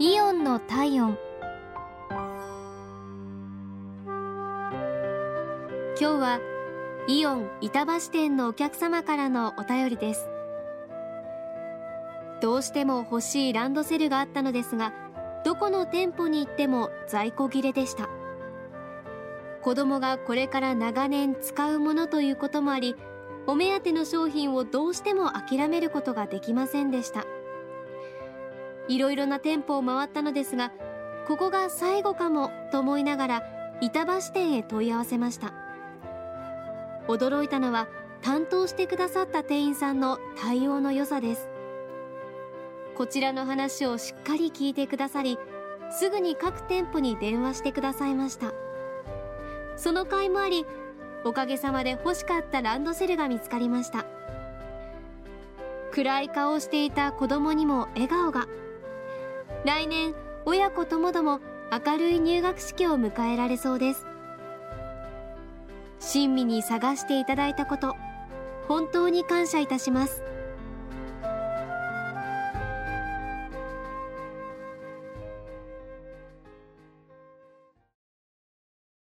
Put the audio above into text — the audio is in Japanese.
イオンの体温。今日はイオン板橋店のお客様からのお便りです。どうしても欲しいランドセルがあったのですがどこの店舗に行っても在庫切れでした。子供がこれから長年使うものということもありお目当ての商品をどうしても諦めることができませんでした。いろいろな店舗を回ったのですがここが最後かもと思いながら板橋店へ問い合わせました。驚いたのは担当してくださった店員さんの対応の良さです。こちらの話をしっかり聞いてくださりすぐに各店舗に電話してくださいました。その甲斐もありおかげさまで欲しかったランドセルが見つかりました。暗い顔をしていた子供にも笑顔が。来年親子ともども明るい入学式を迎えられそうです。親身に探していただいたこと本当に感謝いたします。